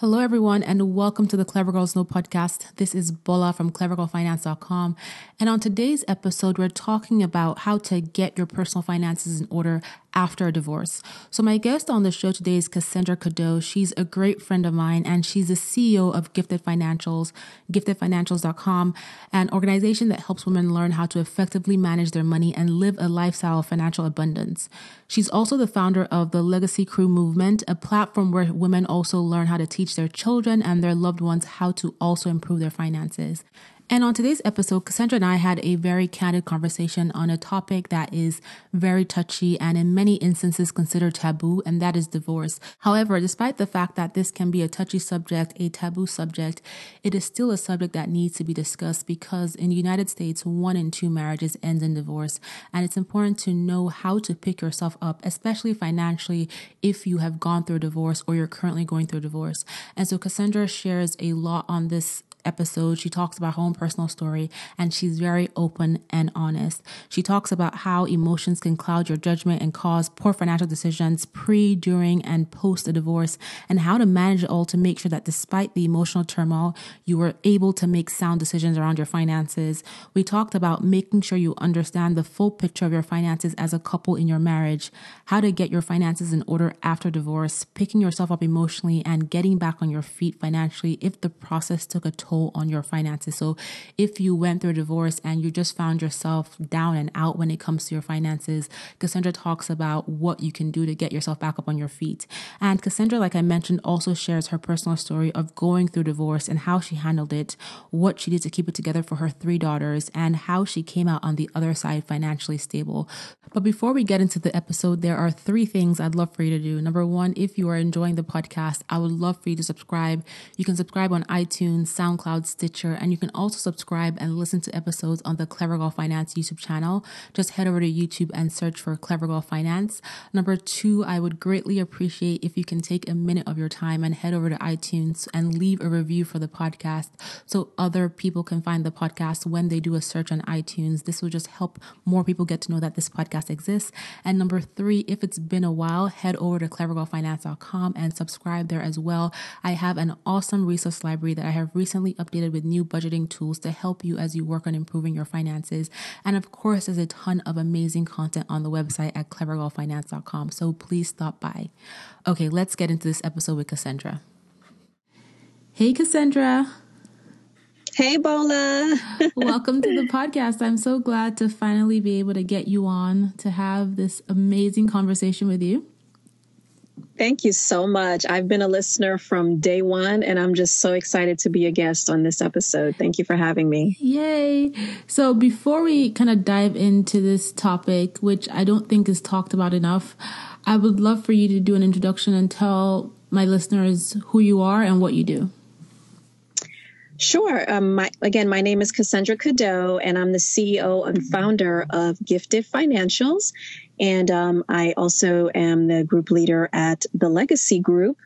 Hello, everyone, and welcome to the Clever Girls Know podcast. This is Bola from clevergirlfinance.com. And on today's episode, we're talking about how to get your personal finances in order after a divorce. So, my guest on the show today is Cassendra Cadeau. She's a great friend of mine, and she's the CEO of Gifted Financials, giftedfinancials.com, an organization that helps women learn how to effectively manage their money and live a lifestyle of financial abundance. She's also the founder of the Legacy Crew Movement, a platform where women also learn how to teach their children and their loved ones how to also improve their finances. And on today's episode, Cassendra and I had a very candid conversation on a topic that is very touchy and in many instances considered taboo, and that is divorce. However, despite the fact that this can be a touchy subject, a taboo subject, it is still a subject that needs to be discussed because in the United States, one in two marriages ends in divorce. And it's important to know how to pick yourself up, especially financially, if you have gone through divorce or you're currently going through divorce. And so Cassendra shares a lot on this episode, she talks about her own personal story and she's very open and honest. She talks about how emotions can cloud your judgment and cause poor financial decisions pre, during, and post a divorce, and how to manage it all to make sure that despite the emotional turmoil, you are able to make sound decisions around your finances. We talked about making sure you understand the full picture of your finances as a couple in your marriage, how to get your finances in order after divorce, picking yourself up emotionally, and getting back on your feet financially if the process took a toll toll on your finances. So if you went through a divorce and you just found yourself down and out when it comes to your finances, Cassendra talks about what you can do to get yourself back up on your feet. And Cassendra, like I mentioned, also shares her personal story of going through divorce and how she handled it, what she did to keep it together for her three daughters, and how she came out on the other side financially stable. But before we get into the episode, there are three things I'd love for you to do. Number one, if you are enjoying the podcast, I would love for you to subscribe. You can subscribe on iTunes, SoundCloud, Stitcher, and you can also subscribe and listen to episodes on the Clever Girl Finance YouTube channel. Just head over to YouTube and search for Clever Girl Finance. Number two, I would greatly appreciate if you can take a minute of your time and head over to iTunes and leave a review for the podcast so other people can find the podcast when they do a search on iTunes. This will just help more people get to know that this podcast exists. And number three, if it's been a while, head over to clevergirlfinance.com and subscribe there as well. I have an awesome resource library that I have recently updated with new budgeting tools to help you as you work on improving your finances. And of course, there's a ton of amazing content on the website at clevergirlfinance.com. So please stop by. Okay, let's get into this episode with Cassendra. Hey, Cassendra. Hey, Bola. Welcome to the podcast. I'm so glad to finally be able to get you on to have this amazing conversation with you. Thank you so much. I've been a listener from day one, and I'm just so excited to be a guest on this episode. Thank you for having me. Yay. So, before we kind of dive into this topic, which I don't think is talked about enough, I would love for you to do an introduction and tell my listeners who you are and what you do. Sure. Um, my, again, my name is Cassendra Cadeau, and I'm the CEO and founder of Gifted Financials. And um, I also am the group leader at the Legacy Group.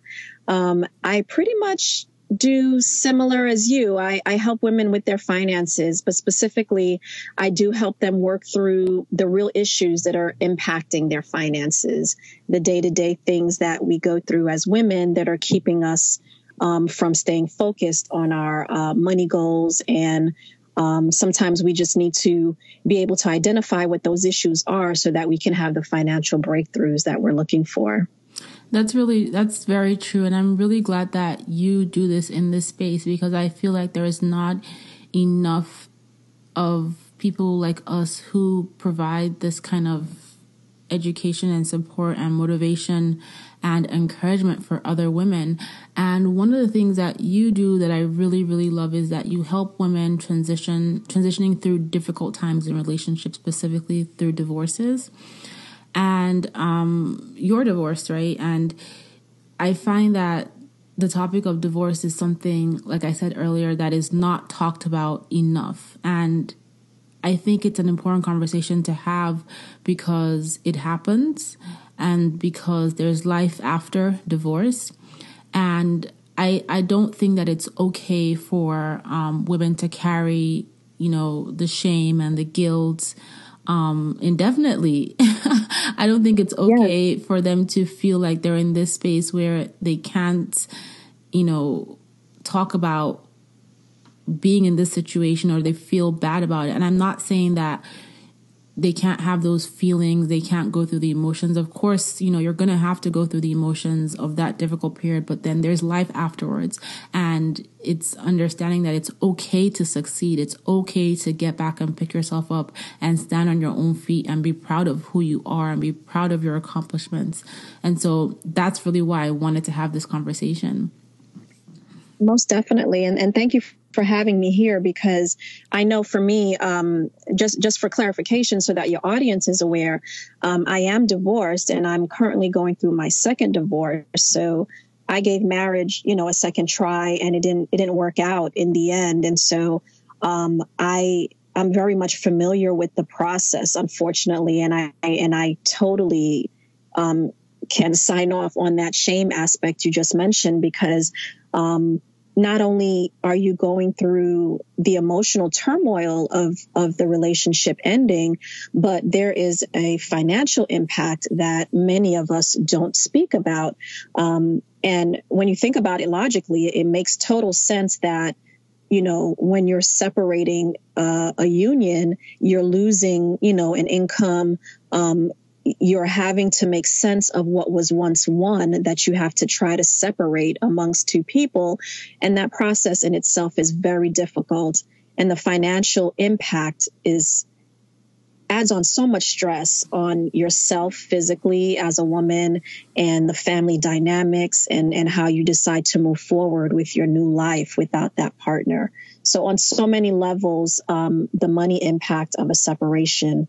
Um, I pretty much do similar as you. I, I, help women with their finances, but specifically, I do help them work through the real issues that are impacting their finances, the day to day things that we go through as women that are keeping us um, from staying focused on our uh, money goals. And um, sometimes we just need to be able to identify what those issues are so that we can have the financial breakthroughs that we're looking for. That's really that's very true and I'm really glad that you do this in this space because I feel like there is not enough of people like us who provide this kind of education and support and motivation and encouragement for other women. And one of the things that you do that I really, really love is that you help women transition, transitioning through difficult times in relationships, specifically through divorces. And um, you're divorced, right? And I find that the topic of divorce is something, like I said earlier, that is not talked about enough. And I think it's an important conversation to have because it happens and because there's life after divorce. And I, I don't think that it's okay for um, women to carry, you know, the shame and the guilt um, indefinitely. I don't think it's okay yes. for them to feel like they're in this space where they can't you know, talk about being in this situation or they feel bad about it. And I'm not saying that they can't have those feelings, they can't go through the emotions. Of course, you know, you're going to have to go through the emotions of that difficult period, but then there's life afterwards. And it's understanding that it's okay to succeed. It's okay to get back and pick yourself up and stand on your own feet and be proud of who you are and be proud of your accomplishments. And so that's really why I wanted to have this conversation. Most definitely. And, and thank you for having me here because I know for me, um, just just for clarification, so that your audience is aware, um, I am divorced and I'm currently going through my second divorce. So I gave marriage, you know, a second try, and it didn't it didn't work out in the end. And so um, I I'm very much familiar with the process, unfortunately, and I, and I totally um, can sign off on that shame aspect you just mentioned because um, not only are you going through the emotional turmoil of, of the relationship ending, but there is a financial impact that many of us don't speak about. Um, and when you think about it logically, it makes total sense that you know, when you're separating uh, a union, you're losing, you know, an income um, you're having to make sense of what was once one that you have to try to separate amongst two people. And that process in itself is very difficult. And the financial impact is adds on so much stress on yourself physically as a woman and the family dynamics and, and how you decide to move forward with your new life without that partner. So on so many levels, um, the money impact of a separation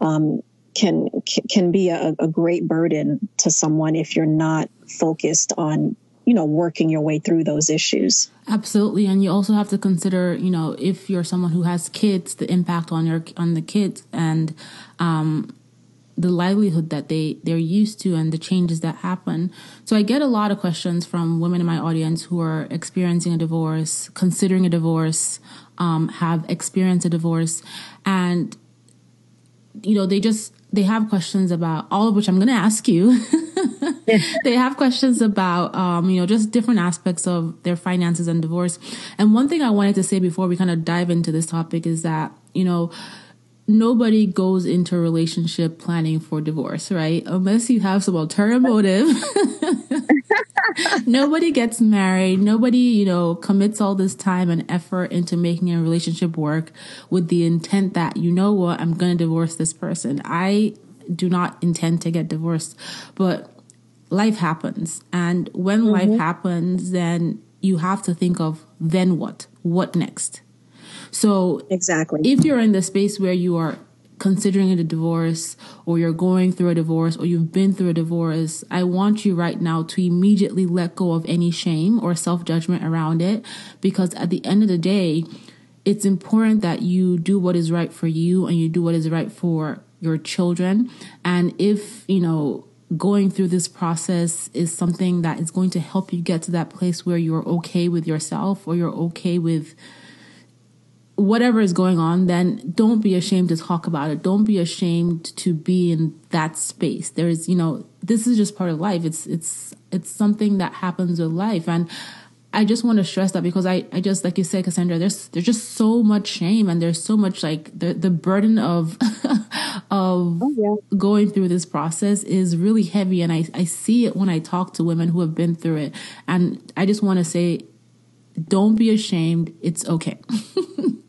um, can can be a, a great burden to someone if you're not focused on you know working your way through those issues. Absolutely. And you also have to consider you know if you're someone who has kids the impact on your on the kids and um the livelihood that they they're used to and the changes that happen. So i get a lot of questions from women in my audience who are experiencing a divorce considering a divorce um, have experienced a divorce. And you know they just they have questions about all of which I'm going to ask you. they have questions about, um, you know, just different aspects of their finances and divorce. And one thing I wanted to say before we kind of dive into this topic is that, you know, nobody goes into a relationship planning for divorce, right? Unless you have some ulterior motive. nobody gets married. Nobody, you know, commits all this time and effort into making a relationship work with the intent that, you know what, I'm going to divorce this person. I do not intend to get divorced, but life happens. And when mm-hmm. life happens, then you have to think of then what? What next? So exactly, if you're in the space where you are considering a divorce or you're going through a divorce or you've been through a divorce, I want you right now to immediately let go of any shame or self judgment around it because at the end of the day, it's important that you do what is right for you and you do what is right for your children. And if, you know, going through this process is something that is going to help you get to that place where you're okay with yourself or you're okay with whatever is going on, then don't be ashamed to talk about it. Don't be ashamed to be in that space. There's, you know, this is just part of life. It's, it's, it's something that happens with life. And I just want to stress that because I, I just, like you said, Cassendra, there's, there's just so much shame and there's so much like the, the burden of, of oh, yeah. going through this process is really heavy. And I, I see it when I talk to women who have been through it. And I just want to say, don't be ashamed. It's okay.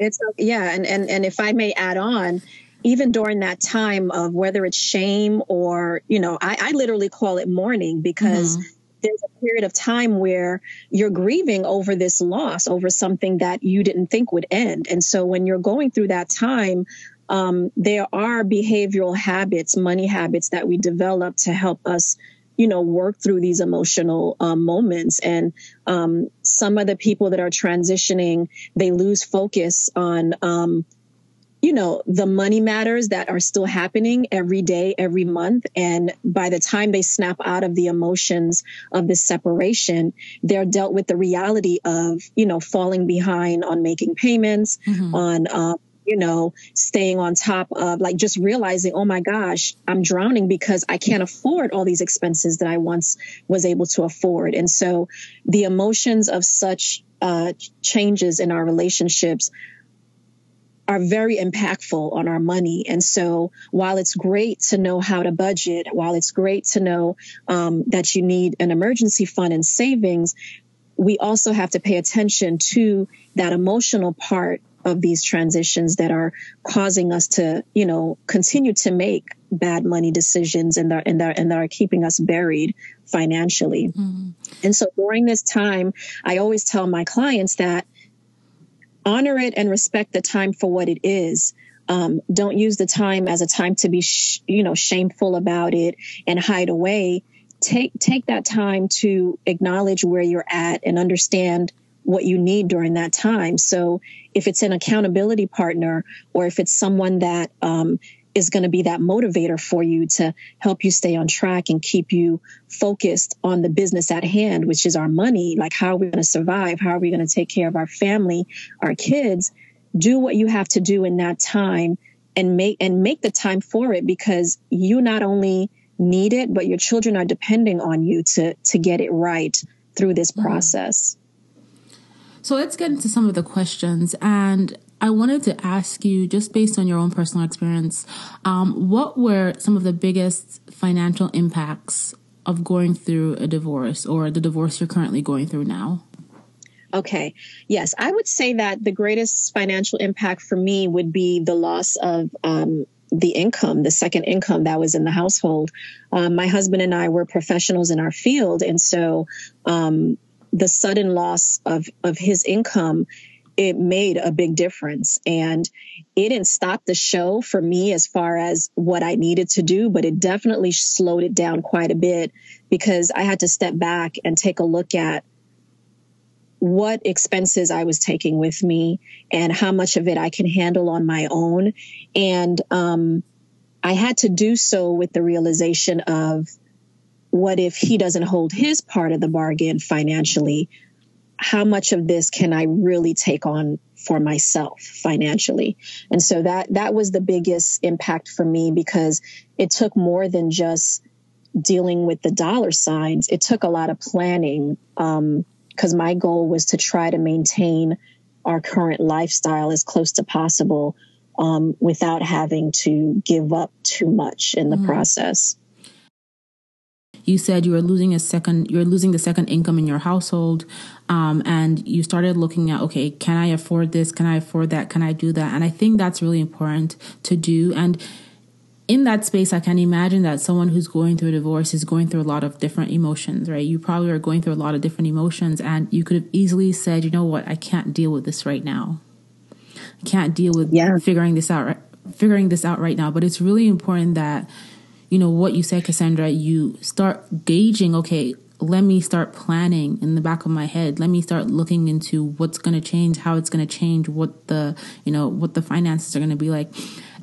It's yeah, and and and if I may add on, even during that time of whether it's shame or you know, I, I literally call it mourning because. Mm-hmm. There's a period of time where you're grieving over this loss, over something that you didn't think would end. And so when you're going through that time, um, there are behavioral habits, money habits that we develop to help us you know, work through these emotional um, moments. And um, some of the people that are transitioning, they lose focus on, um, you know, the money matters that are still happening every day, every month. And by the time they snap out of the emotions of this separation, they're dealt with the reality of, you know, falling behind on making payments, mm-hmm. on, uh, you know, staying on top of like just realizing, oh my gosh, I'm drowning because I can't afford all these expenses that I once was able to afford. And so the emotions of such uh, changes in our relationships are very impactful on our money. And so while it's great to know how to budget, while it's great to know um, that you need an emergency fund and savings, we also have to pay attention to that emotional part of these transitions that are causing us to, you know, continue to make bad money decisions and that, and that, and that are keeping us buried financially. Mm-hmm. And so during this time, I always tell my clients that honor it and respect the time for what it is. Um, don't use the time as a time to be, sh- you know, shameful about it and hide away. Take take that time to acknowledge where you're at and understand what you need during that time. So if it's an accountability partner or if it's someone that um, is going to be that motivator for you to help you stay on track and keep you focused on the business at hand, which is our money. Like, how are we going to survive? How are we going to take care of our family, our kids? Do what you have to do in that time and make, and make the time for it because you not only need it, but your children are depending on you to, to get it right through this mm-hmm. process. So let's get into some of the questions. And I wanted to ask you, just based on your own personal experience, um, what were some of the biggest financial impacts of going through a divorce or the divorce you're currently going through now? Okay. Yes, I would say that the greatest financial impact for me would be the loss of um, the income, the second income that was in the household. Um, my husband and I were professionals in our field, and so um, the sudden loss of of his income it made a big difference. And it didn't stop the show for me as far as what I needed to do, but it definitely slowed it down quite a bit because I had to step back and take a look at what expenses I was taking with me and how much of it I can handle on my own. And um, I had to do so with the realization of what if he doesn't hold his part of the bargain financially? how much of this can I really take on for myself financially? And so that, that was the biggest impact for me because it took more than just dealing with the dollar signs. It took a lot of planning. Um, cause my goal was to try to maintain our current lifestyle as close to possible, um, without having to give up too much in the mm. process you said you were losing a second you're losing the second income in your household um, and you started looking at okay can i afford this? Can i afford that? Can i do that? And i think that's really important to do. And in that space i can imagine that someone who's going through a divorce is going through a lot of different emotions right? You probably are going through a lot of different emotions and you could have easily said you know what? I can't deal with this right now. I can't deal with yeah. figuring this out figuring this out right now. But it's really important that you know, what you said, Cassendra, you start gauging, okay, let me start planning in the back of my head. Let me start looking into what's going to change, how it's going to change, what the, you know, what the finances are going to be like.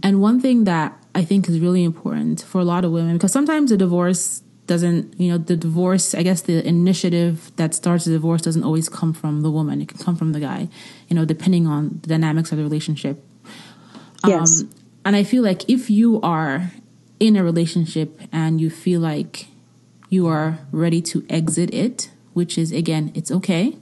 And one thing that I think is really important for a lot of women, because sometimes a divorce doesn't, you know, the divorce, I guess the initiative that starts a divorce doesn't always come from the woman. It can come from the guy, you know, depending on the dynamics of the relationship. Yes. Um, and I feel like if you are in a relationship and you feel like you are ready to exit it, which is again, it's okay.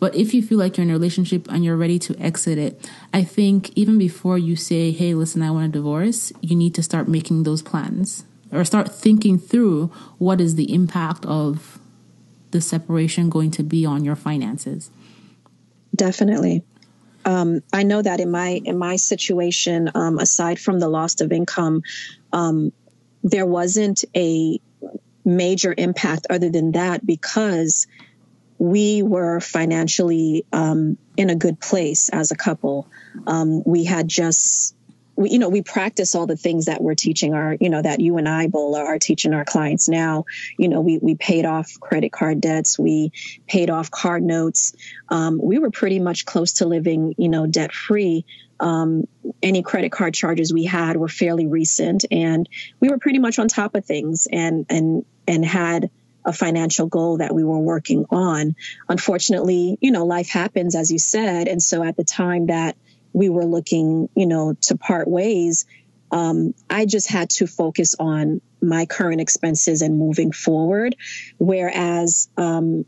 But if you feel like you're in a relationship and you're ready to exit it, I think even before you say, hey, listen, I want a divorce, you need to start making those plans or start thinking through what is the impact of the separation going to be on your finances. Definitely um, I know that in my in my situation, um, aside from the loss of income, um, there wasn't a major impact other than that because we were financially um, in a good place as a couple. Um, we had just we, you know, we practice all the things that we're teaching our, you know, that you and I, Bola, are teaching our clients now. You know, we, we paid off credit card debts. We paid off card notes. Um, we were pretty much close to living, you know, debt free. Um, any credit card charges we had were fairly recent and we were pretty much on top of things and, and, and had a financial goal that we were working on. Unfortunately, you know, life happens, as you said. And so at the time that we were looking, you know, to part ways, um, I just had to focus on my current expenses and moving forward. Whereas um,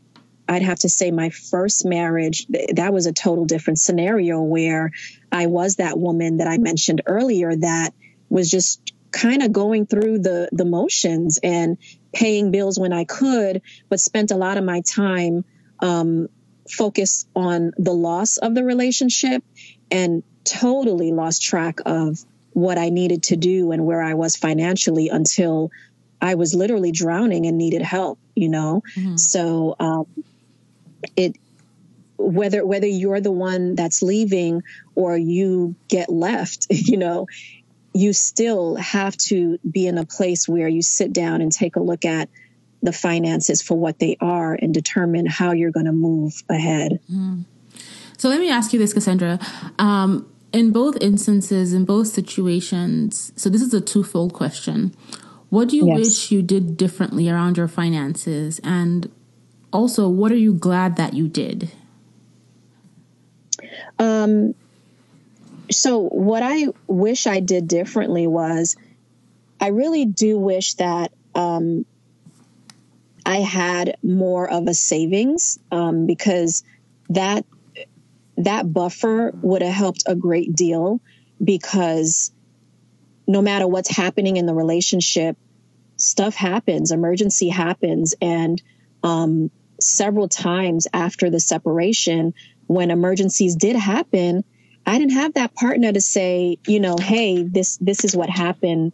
I'd have to say my first marriage, that was a total different scenario where I was that woman that I mentioned earlier that was just kind of going through the the motions and paying bills when I could, but spent a lot of my time um, focused on the loss of the relationship and totally lost track of what I needed to do and where I was financially until I was literally drowning and needed help, you know? Mm-hmm. So, um, it, whether, whether you're the one that's leaving or you get left, you know, you still have to be in a place where you sit down and take a look at the finances for what they are and determine how you're going to move ahead. Mm. So let me ask you this, Cassendra. Um, in both instances, in both situations, so this is a twofold question. What do you yes. wish you did differently around your finances? And also, what are you glad that you did? Um, so, what I wish I did differently was I really do wish that um, I had more of a savings um, because that that buffer would have helped a great deal because no matter what's happening in the relationship, stuff happens, emergency happens. And um, several times after the separation, when emergencies did happen, I didn't have that partner to say, you know, hey, this this is what happened.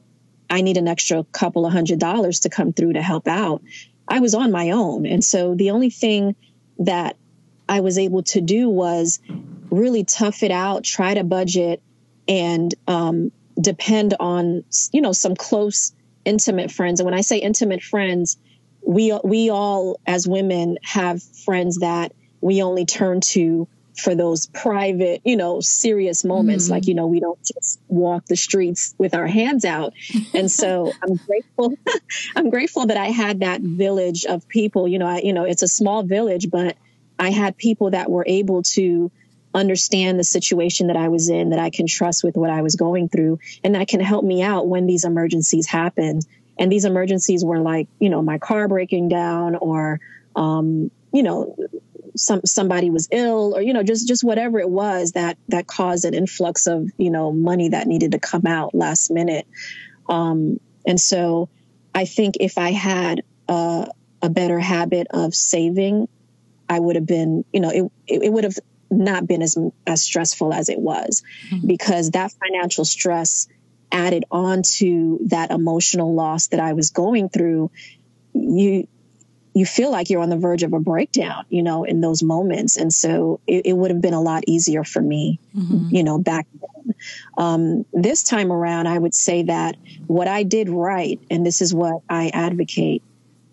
I need an extra couple of hundred dollars to come through to help out. I was on my own. And so the only thing that I was able to do was really tough it out, try to budget, and um, depend on you know some close, intimate friends. And when I say intimate friends, we we all as women have friends that we only turn to for those private, you know, serious moments. Mm-hmm. Like, you know, we don't just walk the streets with our hands out. And so I'm grateful. I'm grateful that I had that village of people. You know, I, you know, it's a small village, but I had people that were able to understand the situation that I was in, that I can trust with what I was going through, and that can help me out when these emergencies happen. And these emergencies were like, you know, my car breaking down or, um, you know, some somebody was ill or you know just just whatever it was that that caused an influx of you know money that needed to come out last minute um, and so i think if i had a, a better habit of saving I would have been, you know, it, it would have not been as, as stressful as it was mm-hmm. because that financial stress added on to that emotional loss that I was going through. You, you feel like you're on the verge of a breakdown, you know, in those moments. And so it, it would have been a lot easier for me, mm-hmm. you know, back then. Um, this time around, I would say that what I did right, and this is what I advocate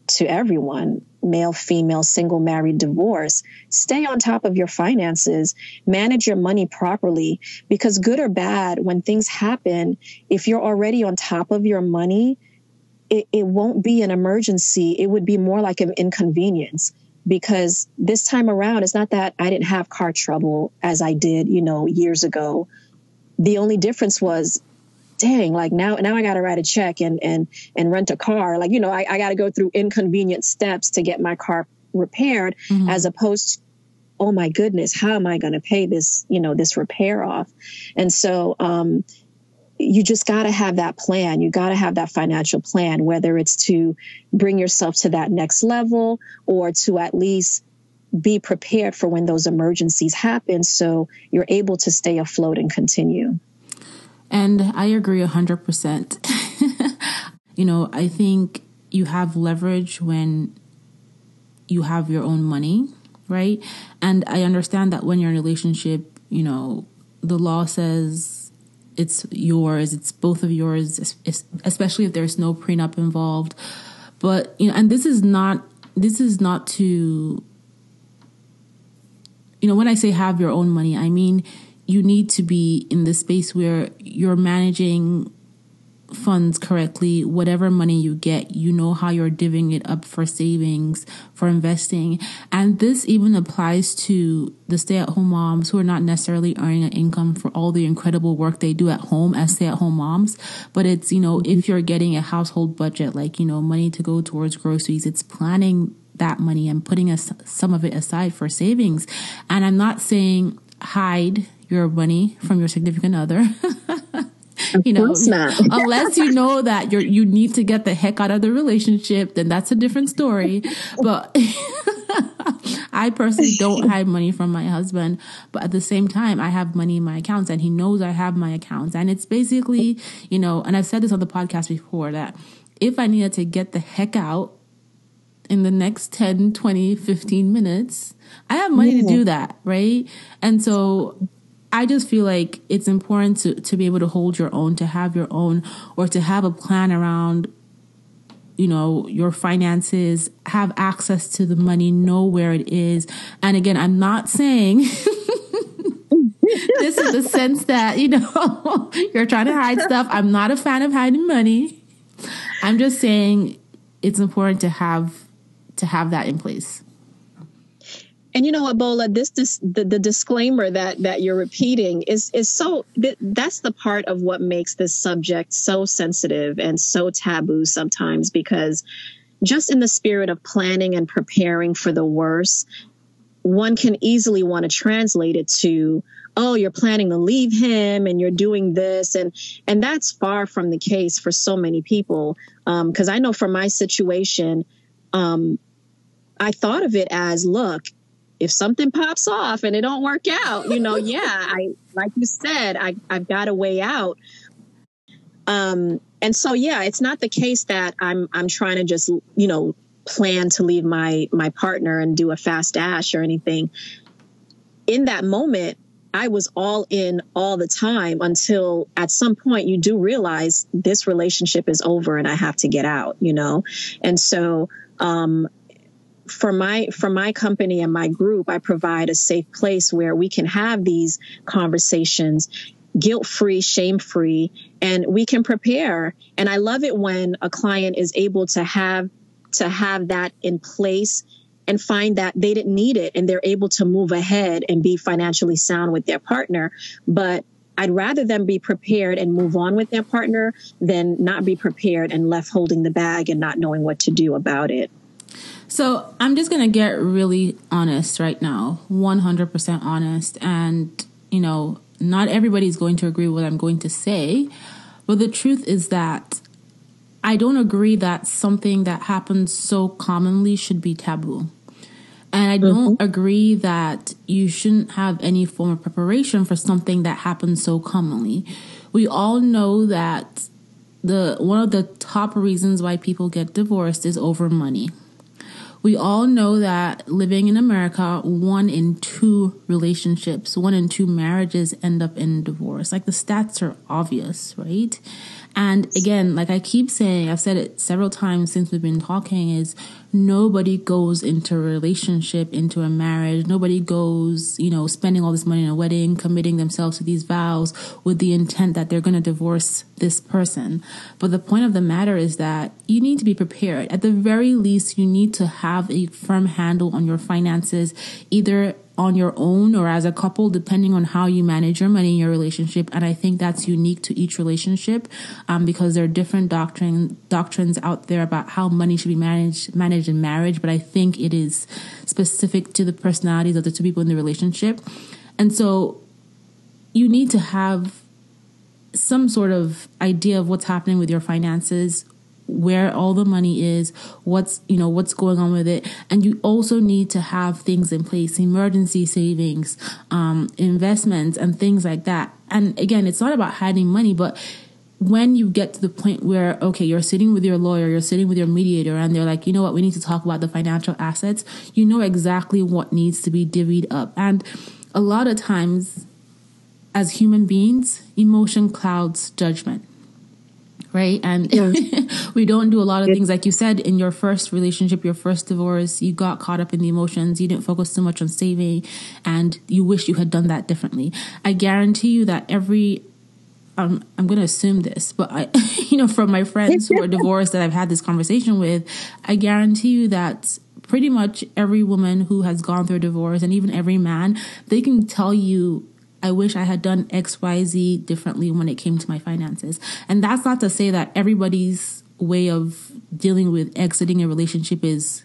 to everyone male, female, single, married, divorce. Stay on top of your finances, manage your money properly because good or bad, when things happen, if you're already on top of your money, it, it won't be an emergency. It would be more like an inconvenience because this time around, it's not that I didn't have car trouble as I did, you know, years ago. The only difference was dang, like now, now I got to write a check and, and, and rent a car. Like, you know, I, I got to go through inconvenient steps to get my car repaired mm-hmm. as opposed to, oh my goodness, how am I going to pay this, you know, this repair off? And so, um, you just got to have that plan. You got to have that financial plan, whether it's to bring yourself to that next level or to at least be prepared for when those emergencies happen so you're able to stay afloat and continue. And I agree 100%. you know, I think you have leverage when you have your own money, right? And I understand that when you're in a relationship, you know, the law says it's yours, it's both of yours, especially if there's no prenup involved. But, you know, and this is not, this is not to, you know, when I say have your own money, I mean, you need to be in the space where you're managing funds correctly, whatever money you get, you know how you're divvying it up for savings, for investing. And this even applies to the stay at home moms who are not necessarily earning an income for all the incredible work they do at home as stay at home moms. But it's, you know, if you're getting a household budget, like, you know, money to go towards groceries, it's planning that money and putting a, some of it aside for savings. And I'm not saying hide your money from your significant other. you know, unless you know that you're you need to get the heck out of the relationship, then that's a different story. But I personally don't hide money from my husband, but at the same time, I have money in my accounts and he knows I have my accounts. And it's basically, you know, and I've said this on the podcast before that if I needed to get the heck out in the next 10, 20, 15 minutes, I have money yeah. to do that, right? And so I just feel like it's important to, to be able to hold your own, to have your own, or to have a plan around, you know, your finances, have access to the money, know where it is. And again, I'm not saying this is the sense that, you know, you're trying to hide stuff. I'm not a fan of hiding money. I'm just saying it's important to have to have that in place. And you know what, Bola, this, this the, the disclaimer that that you're repeating is is so that's the part of what makes this subject so sensitive and so taboo sometimes because just in the spirit of planning and preparing for the worst, one can easily want to translate it to oh you're planning to leave him and you're doing this. And and that's far from the case for so many people. Because um, i know for my situation um, i thought of it as look if something pops off and it don't work out, you know, yeah, I like you said, I I've got a way out. Um, and so yeah, it's not the case that I'm I'm trying to just you know plan to leave my my partner and do a fast dash or anything. In that moment, I was all in all the time until at some point you do realize this relationship is over and I have to get out, you know? And so, um, for my for my company and my group i provide a safe place where we can have these conversations guilt free shame free and we can prepare and i love it when a client is able to have to have that in place and find that they didn't need it and they're able to move ahead and be financially sound with their partner but I'd rather them be prepared and move on with their partner than not be prepared and left holding the bag and not knowing what to do about it. So I'm just going to get really honest right now, 100% honest. And, you know, not everybody's going to agree with what I'm going to say. But the truth is that I don't agree that something that happens so commonly should be taboo. And I don't mm-hmm. agree that you shouldn't have any form of preparation for something that happens so commonly. We all know that the one of the top reasons why people get divorced is over money. We all know that living in America, one in two relationships, one in two marriages end up in divorce. Like the stats are obvious, right? And again, like I keep saying, I've said it several times since we've been talking, is nobody goes into a relationship, into a marriage. Nobody goes, you know, spending all this money in a wedding, committing themselves to these vows with the intent that they're going to divorce this person. But the point of the matter is that you need to be prepared. At the very least, you need to have a firm handle on your finances, either on your own or as a couple, depending on how you manage your money in your relationship. And I think that's unique to each relationship um, because there are different doctrine, doctrines out there about how money should be managed managed in marriage. But I think it is specific to the personalities of the two people in the relationship. And so you need to have some sort of idea of what's happening with your finances where all the money is, what's, you know, what's going on with it. And you also need to have things in place, emergency savings, um, investments and things like that. And again, it's not about hiding money, but when you get to the point where, okay, you're sitting with your lawyer, you're sitting with your mediator, and they're like, you know what, we need to talk about the financial assets, you know exactly what needs to be divvied up. And a lot of times, as human beings, emotion clouds judgment right? And yeah. we don't do a lot of things like you said in your first relationship, your first divorce, you got caught up in the emotions, you didn't focus so much on saving, and you wish you had done that differently. I guarantee you that every Um, I'm I'm going to assume this, but I, you know, from my friends who are divorced that I've had this conversation with, I guarantee you that pretty much every woman who has gone through a divorce and even every man, they can tell you I wish I had done XYZ differently when it came to my finances. And that's not to say that everybody's way of dealing with exiting a relationship is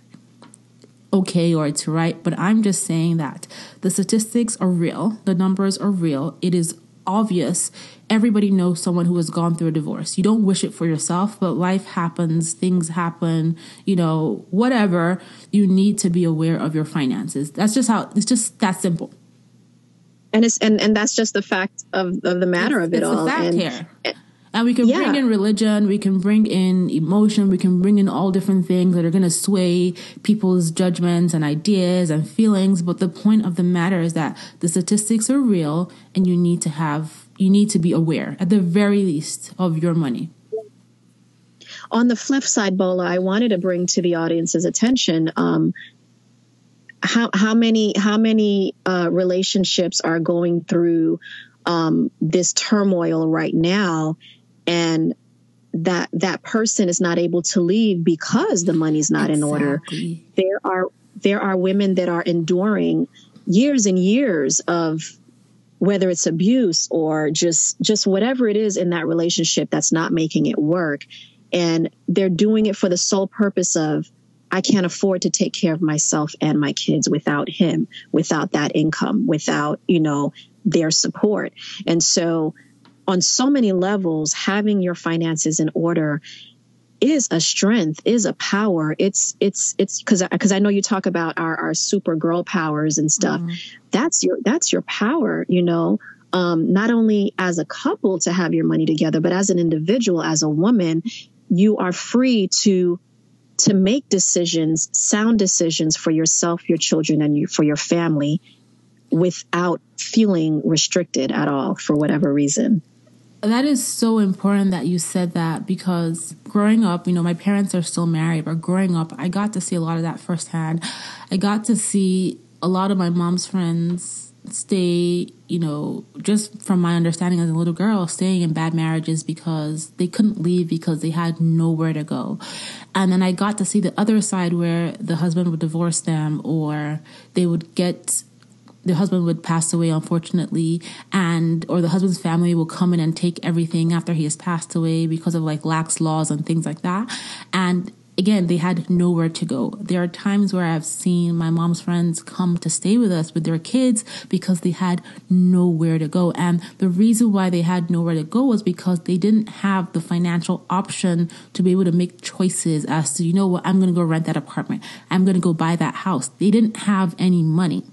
okay or it's right, but I'm just saying that the statistics are real, the numbers are real. It is obvious. Everybody knows someone who has gone through a divorce. You don't wish it for yourself, but life happens, things happen, you know, whatever. You need to be aware of your finances. That's just how it's just that simple. And it's and, and that's just the fact of, of the matter it's, of it all. and, here. And we can yeah. bring in religion, we can bring in emotion, we can bring in all different things that are going to sway people's judgments and ideas and feelings. But the point of the matter is that the statistics are real and you need to have, you need to be aware at the very least of your money. On the flip side, Bola, I wanted to bring to the audience's attention um, how how many how many uh, relationships are going through um, this turmoil right now and that that person is not able to leave because the money's not exactly. in order there are there are women that are enduring years and years of whether it's abuse or just just whatever it is in that relationship that's not making it work and they're doing it for the sole purpose of I can't afford to take care of myself and my kids without him, without that income, without, you know, their support. And so on so many levels, having your finances in order is a strength, is a power. It's it's it's because because I know you talk about our our super girl powers and stuff. Mm-hmm. That's your that's your power, you know. Um, not only as a couple to have your money together, but as an individual, as a woman, you are free to to make decisions, sound decisions for yourself, your children, and you, for your family, without feeling restricted at all for whatever reason. That is so important that you said that because growing up, you know, my parents are still married, but growing up, I got to see a lot of that firsthand. I got to see a lot of my mom's friends stay, you know, just from my understanding as a little girl, staying in bad marriages because they couldn't leave because they had nowhere to go. And then I got to see the other side where the husband would divorce them or they would get the husband would pass away unfortunately and or the husband's family will come in and take everything after he has passed away because of like lax laws and things like that. And again they had nowhere to go. There are times where i've seen my mom's friends come to stay with us with their kids because they had nowhere to go. And the reason why they had nowhere to go was because they didn't have the financial option to be able to make choices as to you know what? I'm going to go rent that apartment. I'm going to go buy that house. They didn't have any money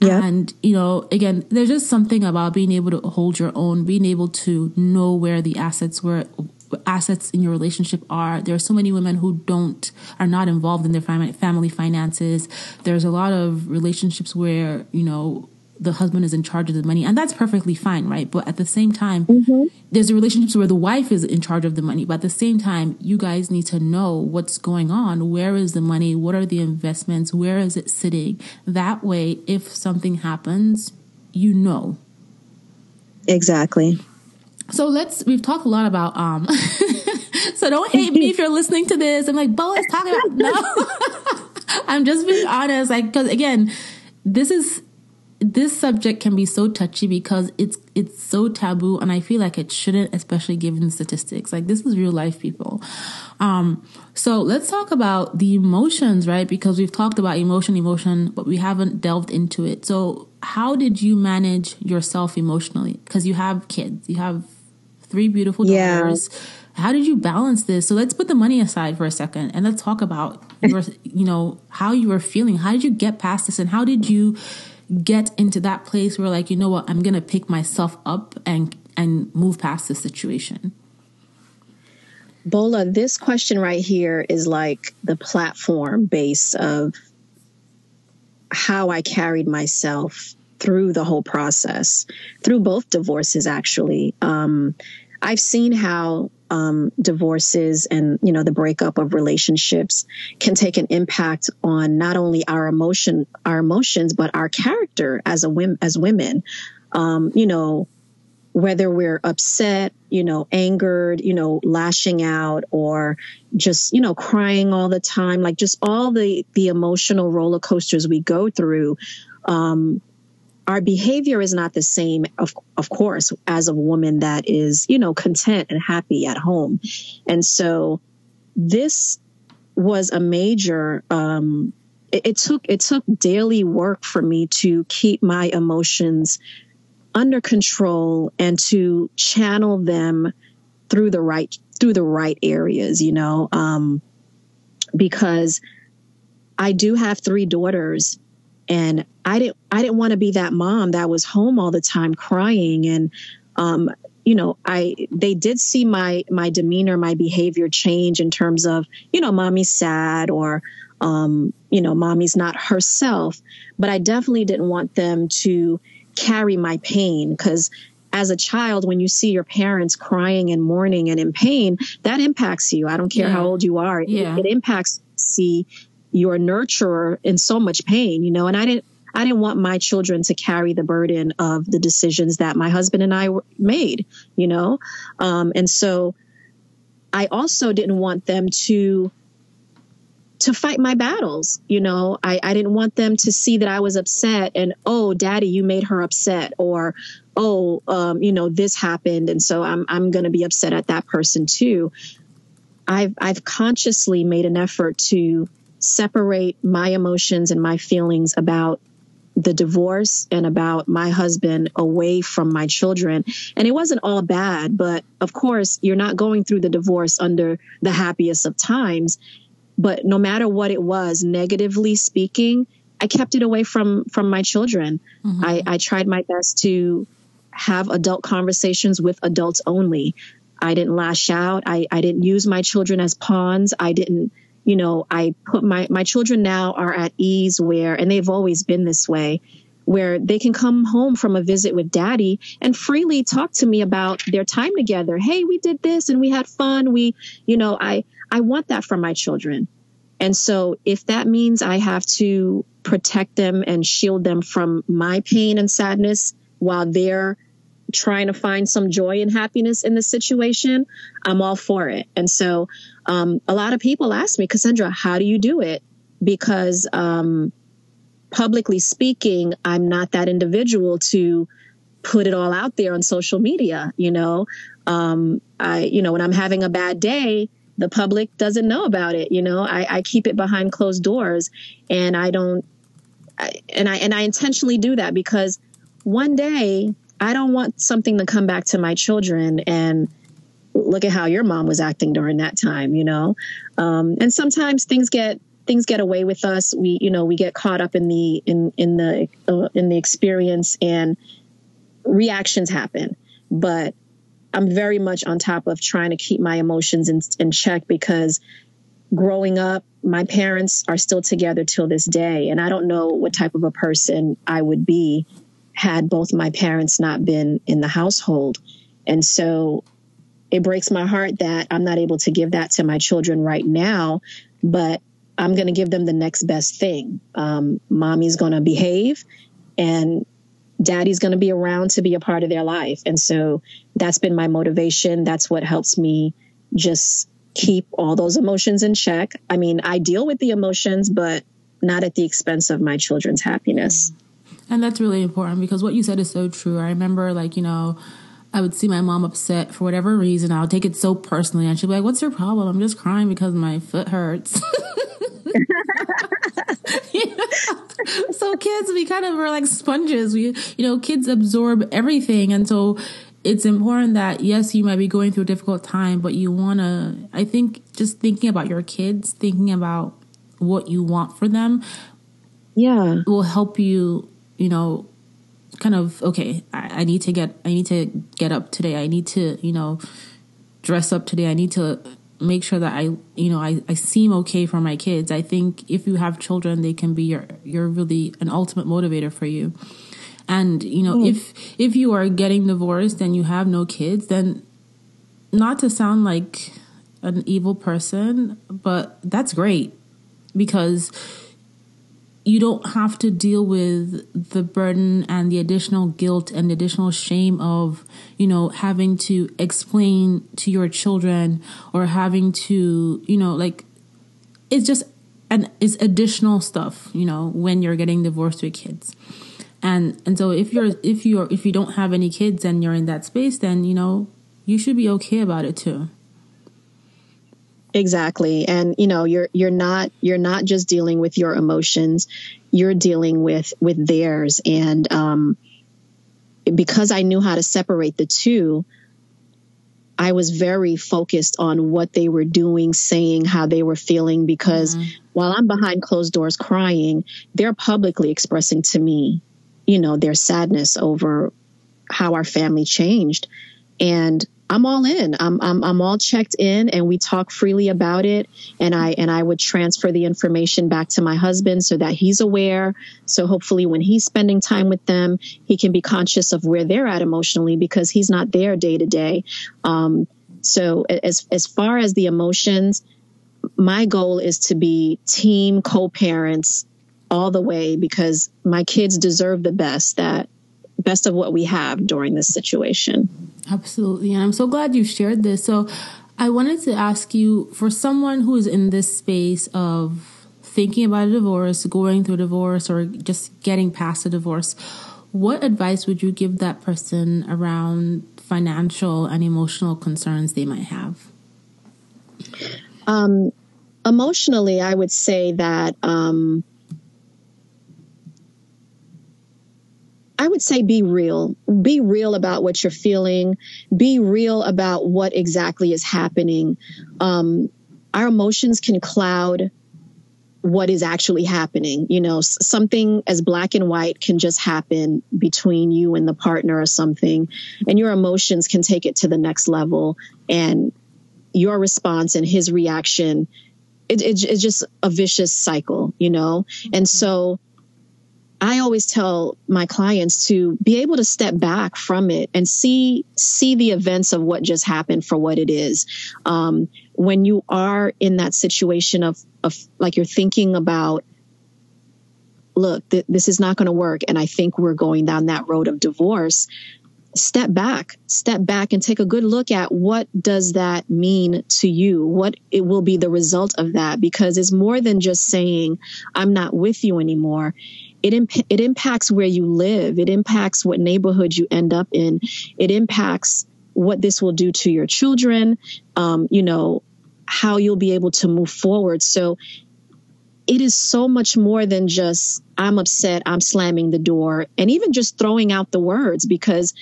yeah. And, you know, again, there's just something about being able to hold your own, being able to know where the assets were assets in your relationship are. There are so many women who don't are not involved in their family finances. There's a lot of relationships where, you know, the husband is in charge of the money and that's perfectly fine right? But at the same time mm-hmm. there's relationships where the wife is in charge of the money but at the same time you guys need to know what's going on. Where is the money? What are the investments? Where is it sitting? That way if something happens you know. Exactly. So let's we've talked a lot about um so don't hate me if you're listening to this. I'm like bo is talking about no. I'm just being honest like because again this is this subject can be so touchy because it's it's so taboo and I feel like it shouldn't, especially given the statistics. Like this is real life people. Um, so let's talk about the emotions, right? Because we've talked about emotion, emotion, but we haven't delved into it. So how did you manage yourself emotionally? Because you have kids, you have three beautiful daughters. Yeah. How did you balance this? So let's put the money aside for a second and let's talk about your, you know, how you were feeling. How did you get past this and how did you get into that place where like you know what i'm gonna pick myself up and and move past the situation. Bola this question right here is like the platform base of how i carried myself through the whole process through both divorces actually. Um, i've seen how um, divorces and you know the breakup of relationships can take an impact on not only our emotion our emotions but our character as a women as women. Um, you know whether we're upset, you know, angered, you know, lashing out or just, you know, crying all the time, like just all the, the emotional roller coasters we go through, um, our behavior is not the same, of, of course, as a woman that is, you know, content and happy at home. And so this was a major, um, it, it took, it took daily work for me to keep my emotions under control and to channel them through the right through the right areas you know um, because i do have three daughters and i didn't i didn't want to be that mom that was home all the time crying and um, you know i they did see my my demeanor my behavior change in terms of you know mommy's sad or um, you know mommy's not herself but i definitely didn't want them to carry my pain because as a child, when you see your parents crying and mourning and in pain, that impacts you. I don't care yeah. how old you are. Yeah. It, it impacts see your nurturer in so much pain, you know, and I didn't, I didn't want my children to carry the burden of the decisions that my husband and I made, you know? Um, and so I also didn't want them to to fight my battles. You know, I, I didn't want them to see that I was upset and, oh, daddy, you made her upset or, oh, um, you know, this happened. And so I'm, I'm going to be upset at that person too. I've, I've consciously made an effort to separate my emotions and my feelings about the divorce and about my husband away from my children. And it wasn't all bad, but of course, you're not going through the divorce under the happiest of times. But no matter what it was negatively speaking i kept it away from from my children. Mm-hmm. i i tried my best to have adult conversations with adults only. I didn't lash out. I i didn't use my children as pawns. I didn't you know i put my my children now are at ease where and they've always been this way where they can come home from a visit with daddy and freely talk to me about their time together. Hey, we did this and we had fun. We, you know, I, I want that from my children. And so if that means I have to protect them and shield them from my pain and sadness while they're trying to find some joy and happiness in the situation, I'm all for it. And so um, a lot of people ask me, Cassendra, how do you do it? Because um, publicly speaking, I'm not that individual to put it all out there on social media. You know, um, I, you know, when I'm having a bad day, the public doesn't know about it. You know, I, I keep it behind closed doors, and I don't, I, and I and I intentionally do that because one day I don't want something to come back to my children and look at how your mom was acting during that time. You know, um, and sometimes things get things get away with us. We, you know, we get caught up in the in in the uh, in the experience, and reactions happen. But I'm very much on top of trying to keep my emotions in, in check because growing up, my parents are still together till this day, and I don't know what type of a person I would be had both my parents not been in the household. And so it breaks my heart that I'm not able to give that to my children right now. But I'm going to give them the next best thing. Um, mommy's going to behave and daddy's going to be around to be a part of their life. And so that's been my motivation. That's what helps me just keep all those emotions in check. I mean, I deal with the emotions, but not at the expense of my children's happiness. And that's really important because what you said is so true. I remember, like, you know, I would see my mom upset for whatever reason. I'll take it so personally. And she'd be like, What's your problem? I'm just crying because my foot hurts. So kids, we kind of are like sponges. We, you know, kids absorb everything. And so it's important that, yes, you might be going through a difficult time, but you want to, I think just thinking about your kids, thinking about what you want for them. Yeah. Will help you, you know, kind of, okay, I, I need to get, I need to get up today. I need to, you know, dress up today. I need to make sure that I, you know, I, I seem okay for my kids. I think if you have children, they can be your, you're really an ultimate motivator for you. And, you know, mm. if, if you are getting divorced and you have no kids, then not to sound like an evil person, but that's great because you don't have to deal with the burden and the additional guilt and additional shame of, you know, having to explain to your children or having to, you know, like it's just and it's additional stuff, you know, when you're getting divorced with kids. And and so if you're if you're if you don't have any kids and you're in that space, then you know, you should be okay about it too. Exactly. And you know, you're you're not you're not just dealing with your emotions, you're dealing with with theirs and um because I knew how to separate the two, I was very focused on what they were doing, saying, how they were feeling because mm-hmm. while I'm behind closed doors crying, they're publicly expressing to me, you know, their sadness over how our family changed. And I'm all in. I'm, I'm, I'm all checked in and we talk freely about it. And I, and I would transfer the information back to my husband so that he's aware. So hopefully when he's spending time with them, he can be conscious of where they're at emotionally because he's not there day to day. Um, so as, as far as the emotions, my goal is to be team co-parents all the way because my kids deserve the best that best of what we have during this situation. Absolutely. And I'm so glad you shared this. So I wanted to ask you for someone who is in this space of thinking about a divorce, going through a divorce, or just getting past a divorce, what advice would you give that person around financial and emotional concerns they might have? Um, emotionally, I would say that um, I would say be real. Be real about what you're feeling. Be real about what exactly is happening. Um, our emotions can cloud what is actually happening. You know, something as black and white can just happen between you and the partner or something, and your emotions can take it to the next level. And your response and his reaction, it, it, it's just a vicious cycle, you know? And so, I always tell my clients to be able to step back from it and see see the events of what just happened for what it is. Um, when you are in that situation of of like you're thinking about, look, th- this is not going to work, and I think we're going down that road of divorce. Step back, step back, and take a good look at what does that mean to you. What it will be the result of that, because it's more than just saying I'm not with you anymore it imp- it impacts where you live. It impacts what neighborhood you end up in. It impacts what this will do to your children. Um, you know how you'll be able to move forward. So it is so much more than just I'm upset, I'm slamming the door, and even just throwing out the words because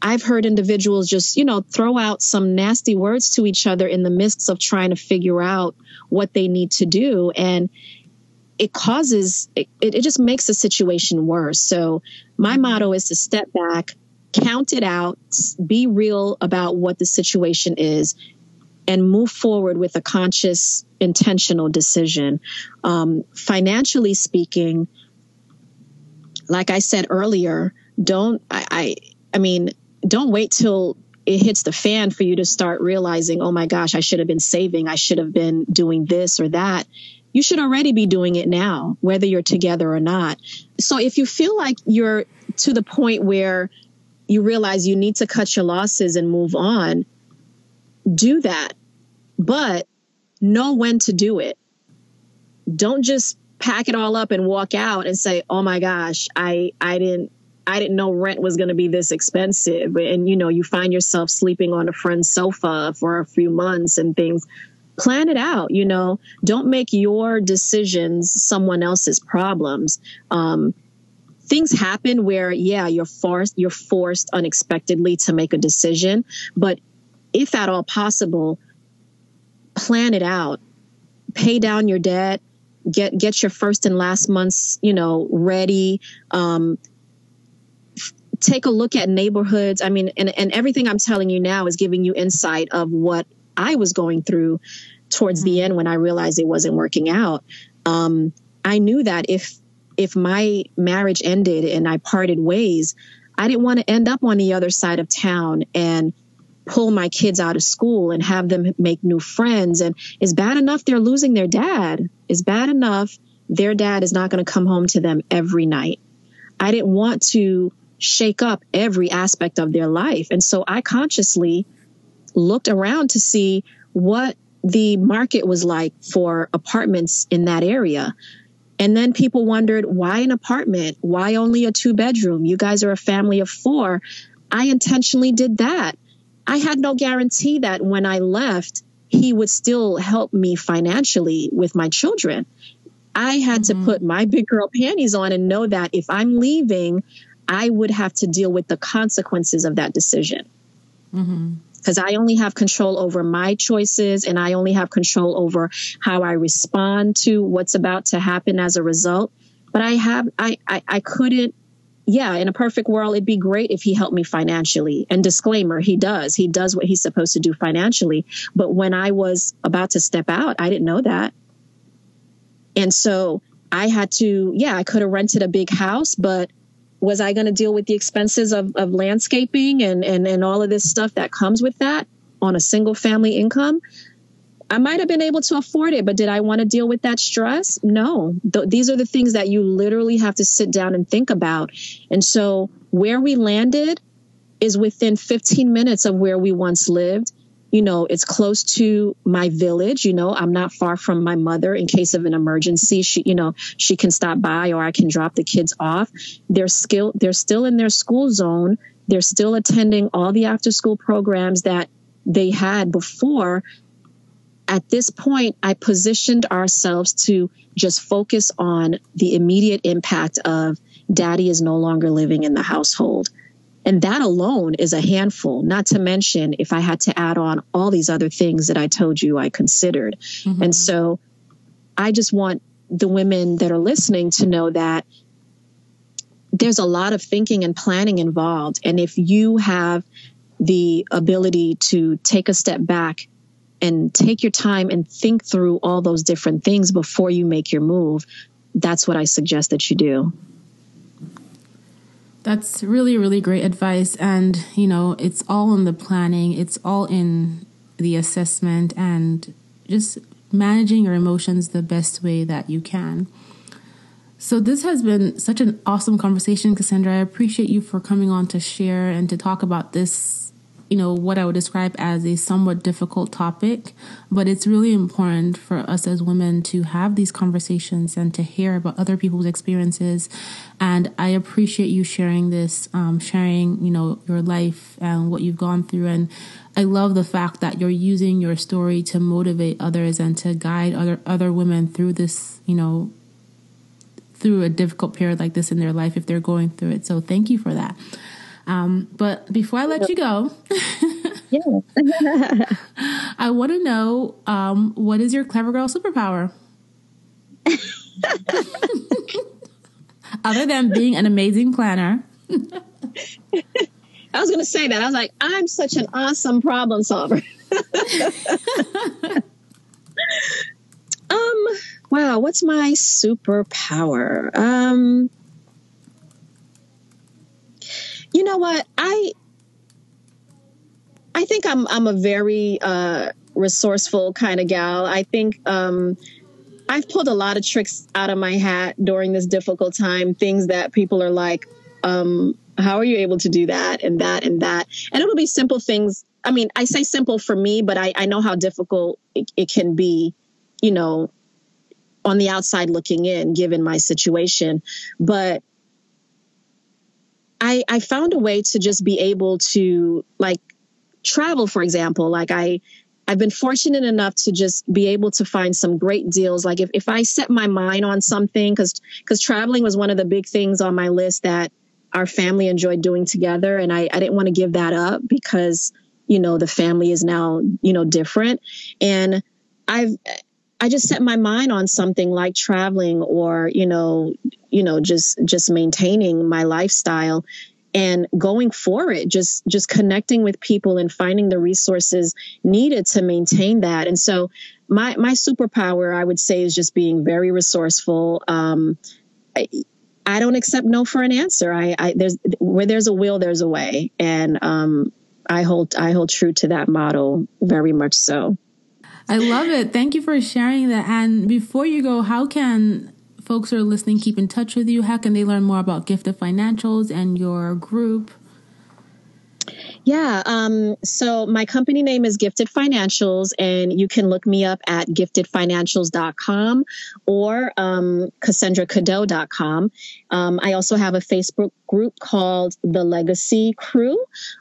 I've heard individuals just, you know, throw out some nasty words to each other in the midst of trying to figure out what they need to do. And it causes it, it just makes the situation worse. So my motto is to step back, count it out, be real about what the situation is, and move forward with a conscious, intentional decision. Um, financially speaking, like I said earlier, don't I, I I mean, don't wait till it hits the fan for you to start realizing, oh my gosh, I should have been saving. I should have been doing this or that you should already be doing it now, whether you're together or not. So if you feel like you're to the point where you realize you need to cut your losses and move on, do that. But know when to do it. Don't just pack it all up and walk out and say, "Oh my gosh, I I didn't I didn't know rent was going to be this expensive." And you know, you find yourself sleeping on a friend's sofa for a few months and things plan it out you know. Don't make your decisions someone else's problems. Um, things happen where yeah you're forced you're forced unexpectedly to make a decision but if at all possible plan it out. Pay down your debt. Get get your first and last months you know ready. Um, take a look at neighborhoods. I mean and, and everything i'm telling you now is giving you insight of what I was going through towards the end when I realized it wasn't working out. Um, I knew that if if my marriage ended and I parted ways, I didn't want to end up on the other side of town and pull my kids out of school and have them make new friends. And it's bad enough they're losing their dad. It's bad enough their dad is not going to come home to them every night. I didn't want to shake up every aspect of their life. And so I consciously looked around to see what the market was like for apartments in that area. And then people wondered, why an apartment? Why only a two bedroom? You guys are a family of four. I intentionally did that. I had no guarantee that when I left, he would still help me financially with my children. I had mm-hmm. to put my big girl panties on and know that if I'm leaving, I would have to deal with the consequences of that decision. Mm-hmm because I only have control over my choices and I only have control over how I respond to what's about to happen as a result. But I have, I, I, I couldn't, yeah, in a perfect world, it'd be great if he helped me financially. And disclaimer, he does. He does what he's supposed to do financially. But when I was about to step out, I didn't know that. And so I had to, yeah, I could have rented a big house, but was I going to deal with the expenses of, of landscaping and, and, and all of this stuff that comes with that on a single family income? I might have been able to afford it, but did I want to deal with that stress? No. Th- these are the things that you literally have to sit down and think about. And so where we landed is within 15 minutes of where we once lived you know, it's close to my village. You know, I'm not far from my mother in case of an emergency. She, you know, she can stop by or I can drop the kids off. They're still, they're still in their school zone. They're still attending all the after school programs that they had before. At this point, I positioned ourselves to just focus on the immediate impact of daddy is no longer living in the household. And that alone is a handful, not to mention if I had to add on all these other things that I told you I considered. Mm-hmm. And so I just want the women that are listening to know that there's a lot of thinking and planning involved. And if you have the ability to take a step back and take your time and think through all those different things before you make your move, that's what I suggest that you do. That's really, really great advice. And, you know, it's all in the planning, it's all in the assessment and just managing your emotions the best way that you can. So, this has been such an awesome conversation, Cassendra. I appreciate you for coming on to share and to talk about this you know, what I would describe as a somewhat difficult topic, but it's really important for us as women to have these conversations and to hear about other people's experiences. And I appreciate you sharing this, um, sharing, you know, your life and what you've gone through. And I love the fact that you're using your story to motivate others and to guide other, other women through this, you know, through a difficult period like this in their life if they're going through it. So thank you for that. Um, but before I let you go, I want to know um, what is your clever girl superpower? Other than being an amazing planner. I was going to say that. I was like, I'm such an awesome problem solver. um, wow, what's my superpower? Um, you know what? I I think I'm I'm a very uh, resourceful kind of gal. I think um, I've pulled a lot of tricks out of my hat during this difficult time. Things that people are like, um, "How are you able to do that and that and that?" And it'll be simple things. I mean, I say simple for me, but I, I know how difficult it, it can be. You know, on the outside looking in, given my situation, but I, I found a way to just be able to like travel, for example. Like I, I've been fortunate enough to just be able to find some great deals. Like if, if I set my mind on something, cause, cause traveling was one of the big things on my list that our family enjoyed doing together. And I, I didn't want to give that up because, you know, the family is now, you know, different. And I've, I just set my mind on something like traveling or, you know, you know, just just maintaining my lifestyle and going for it just just connecting with people and finding the resources needed to maintain that. And so my my superpower i would say is just being very resourceful. Um, I, I don't accept no for an answer. I, I there's where there's a will there's a way. And um, i hold i hold true to that model very much so I love it. Thank you for sharing that. And before you go, how can folks who are listening keep in touch with you? How can they learn more about Gifted Financials and your group? Yeah. Um, so my company name is Gifted Financials, and you can look me up at giftedfinancials.com or um, CassendraCadeau.com. Um, I also have a Facebook group called The Legacy Crew.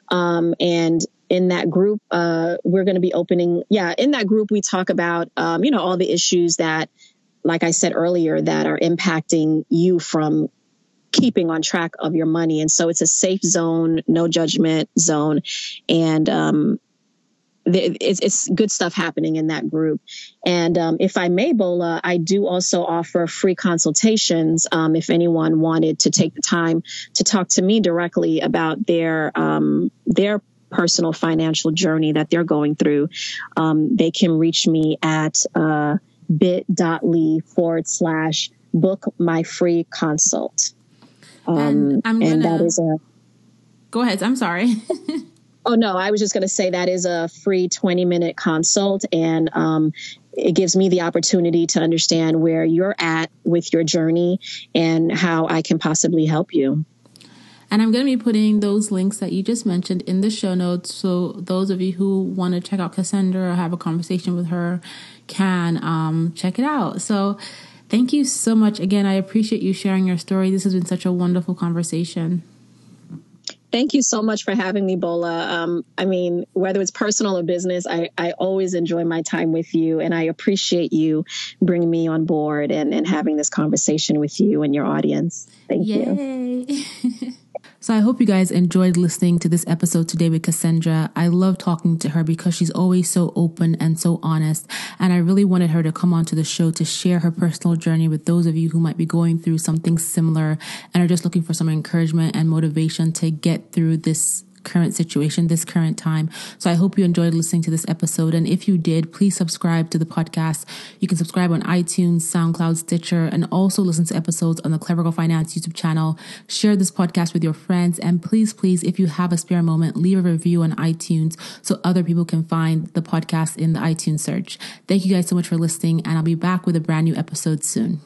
Um, and in that group, uh, we're going to be opening, yeah, in that group, we talk about, um, you know, all the issues that like I said earlier, that are impacting you from keeping on track of your money. And so it's a safe zone, no judgment zone. And, um, it's, it's, good stuff happening in that group. And um, if I may, Bola, I do also offer free consultations um, if anyone wanted to take the time to talk to me directly about their um, their personal financial journey that they're going through. Um, they can reach me at uh, bit.ly forward slash book my free consult. Um, and, I'm gonna, and that is a. Go ahead. I'm sorry. oh, no. I was just going to say that is a free 20 minute consult. And um, it gives me the opportunity to understand where you're at with your journey and how I can possibly help you. And I'm going to be putting those links that you just mentioned in the show notes. So those of you who want to check out Cassendra or have a conversation with her can um, check it out. So Thank you so much. Again, I appreciate you sharing your story. This has been such a wonderful conversation. Thank you so much for having me, Bola. Um, I mean, whether it's personal or business, I, I always enjoy my time with you, and I appreciate you bringing me on board and, and having this conversation with you and your audience. Thank Yay. you. So I hope you guys enjoyed listening to this episode today with Cassendra. I love talking to her because she's always so open and so honest. And I really wanted her to come onto the show to share her personal journey with those of you who might be going through something similar and are just looking for some encouragement and motivation to get through this current situation, this current time. So I hope you enjoyed listening to this episode. And if you did, please subscribe to the podcast. You can subscribe on iTunes, SoundCloud, Stitcher, and also listen to episodes on the Clever Girl Finance YouTube channel. Share this podcast with your friends. And please, please, if you have a spare moment, leave a review on iTunes so other people can find the podcast in the iTunes search. Thank you guys so much for listening. And I'll be back with a brand new episode soon.